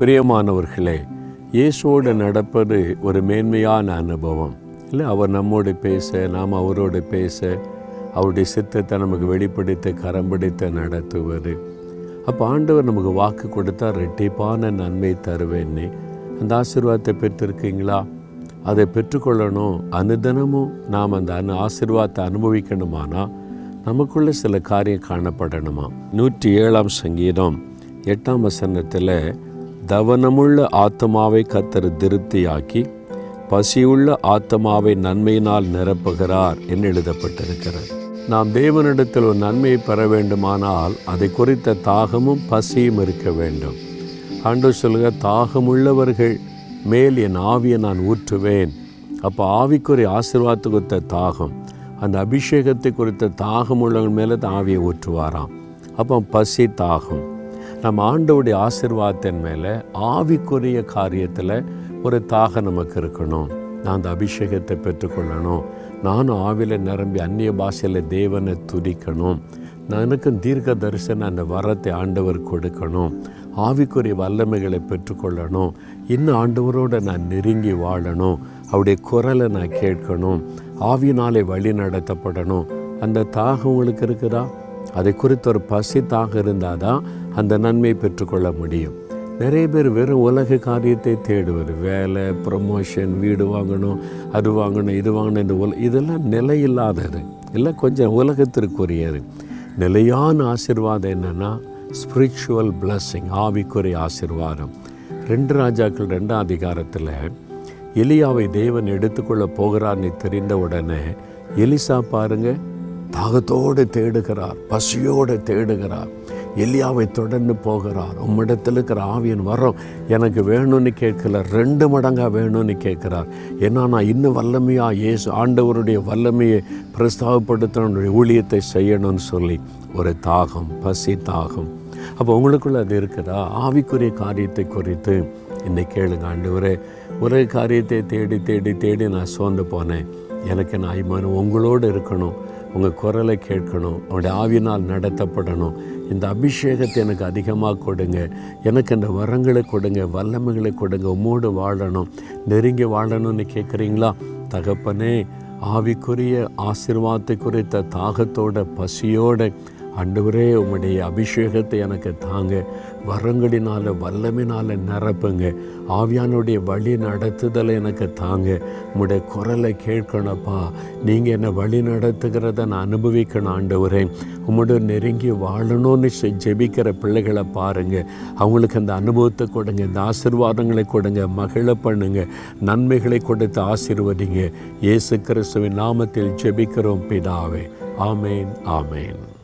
பிரியமானவர்களே இயேசுவோடு நடப்பது ஒரு மேன்மையான அனுபவம். இல்லை அவர் நம்மோடு பேச நாம் அவரோடு பேச அவருடைய சித்தத்தை நமக்கு வெளிப்படுத்த கரம் பிடித்து நடத்துவது. அப்போ ஆண்டவர் நமக்கு வாக்கு கொடுத்தா ரெட்டிப்பான நன்மை தருவேன்னு அந்த ஆசீர்வாதத்தை பெற்றிருக்கீங்களா? அதை பெற்றுக்கொள்ளணும். அனுதினமும் நாம் அந்த அனு ஆசீர்வாதத்தை அனுபவிக்கணுமானா? நமக்குள்ள சில காரியம் காணப்படணுமா? நூற்றி ஏழாம் சங்கீதம் எட்டாம் வசனத்தில் தவனமுள்ள ஆத்மாவை கத்தர் திருப்தியாக்கி பசியுள்ள ஆத்மாவை நன்மையினால் நிரப்புகிறார் என்று எழுதப்பட்டிருக்கிறது. நாம் தேவனிடத்தில் ஒரு நன்மையை பெற வேண்டுமானால் அதை குறித்த தாகமும் பசியும் இருக்க வேண்டும். அன்று சொல்லுக தாகமுள்ளவர்கள் மேல் என் ஆவியை நான் ஊற்றுவேன். அப்போ ஆவிக்குரிய ஆசீர்வாதத்து குறித்த தாகம் அந்த அபிஷேகத்தை குறித்த தாகம் உள்ளவங்க மேலே தான் ஆவியை ஊற்றுவாராம். அப்போ பசி தாகம். நம்ம ஆண்டோடைய ஆசிர்வாதத்தின் மேலே ஆவிக்குரிய காரியத்தில் ஒரு தாகம் நமக்கு இருக்கணும். நான் அந்த அபிஷேகத்தை பெற்றுக்கொள்ளணும். நானும் ஆவியில் நிரம்பி அந்நிய பாஷையில் தேவனை துதிக்கணும். நான் எனக்கும் தீர்க்க தரிசனம் அந்த வரத்தை ஆண்டவர் கொடுக்கணும். ஆவிக்குரிய வல்லமைகளை பெற்றுக்கொள்ளணும். இன்னும் ஆண்டவரோடு நான் நெருங்கி வாழணும். அவருடைய குரலை நான் கேட்கணும். ஆவியினாலே வழி நடத்தப்படணும். அந்த தாகம் உங்களுக்கு இருக்குதா? அதை குறித்த ஒரு பசித்தாக இருந்தால் தான் அந்த நன்மை பெற்றுக்கொள்ள முடியும். நிறைய பேர் வெறும் உலக காரியத்தை தேடுவது வேலை ப்ரமோஷன் வீடு வாங்கணும் அது வாங்கணும் இது வாங்கணும் இந்த உல இதெல்லாம் நிலையில்லாதது. இல்லை கொஞ்சம் உலகத்திற்குரியது. நிலையான ஆசீர்வாதம் என்னென்னா ஸ்பிரிச்சுவல் பிளஸ்ஸிங் ஆவிக்குரிய ஆசிர்வாதம். ரெண்டு ராஜாக்கள் ரெண்டாம் அதிகாரத்தில் எலியாவை தேவன் எடுத்துக்கொள்ள போகிறார்னு தெரிந்த உடனே எலிசா பாருங்கள் தாகத்தோடு தேடுகிறார் பசியோடு தேடுகிறார். எலியாவை தொடர்ந்து போகிறார். உம்மிடத்தில் இருக்கிற ஆவியன் வரோம் எனக்கு வேணும்னு கேட்கல ரெண்டு மடங்காக வேணும்னு கேட்குறார். ஏன்னா நான் இன்னும் வல்லமையாக இயேசு ஆண்டவருடைய வல்லமையை பிரஸ்தாபப்படுத்த ஊழியத்தை செய்யணும்னு சொல்லி ஒரு தாகம் பசி தாகம். அப்போ உங்களுக்குள்ள அது இருக்குதா? ஆவிக்குரிய காரியத்தை குறித்து என்னை கேளுங்க ஆண்டவரே. ஒரே காரியத்தை தேடி தேடி தேடி நான் சோர்ந்து போனேன். எனக்கு நான் ஐமானம் உங்களோடு இருக்கணும். உங்கள் குரலை கேட்கணும் அவனுடைய ஆவினால் நடத்தப்படணும். இந்த அபிஷேகத்தை எனக்கு அதிகமாக கொடுங்க. எனக்கு இந்த வரங்களை கொடுங்க வல்லமைகளை கொடுங்க உம்மோடு வாழணும். நெருங்கி வாழணும்னு கேட்குறீங்களா? தகப்பனே ஆவிக்குரிய ஆசீர்வாதத்தை குறித்த தாகத்தோட பசியோட ஆண்டவரே உம்முடைய அபிஷேகத்தை எனக்கு தாங்க. வரங்களினால் வல்லமினால் நிரப்புங்க. ஆவியானுடைய வழி நடத்துதலை எனக்கு தாங்க. உம்முடைய குரலை கேட்கணப்பா நீங்கள் என்னை வழி நடத்துகிறத நான் அனுபவிக்கணும் ஆண்டவரே. உம்முடைய நெருங்கி வாழணும்னு ஜெபிக்கிற பிள்ளைகளை பாருங்கள் அவங்களுக்கு அந்த அனுபவத்தை கொடுங்க. இந்த ஆசிர்வாதங்களை கொடுங்க. மகிழ பண்ணுங்க. நன்மைகளை கொடுத்து ஆசீர்வதிங்க. இயேசு கிறிஸ்துவின் நாமத்தில் ஜெபிக்கிறோம் பிதாவே. ஆமேன் ஆமேன்.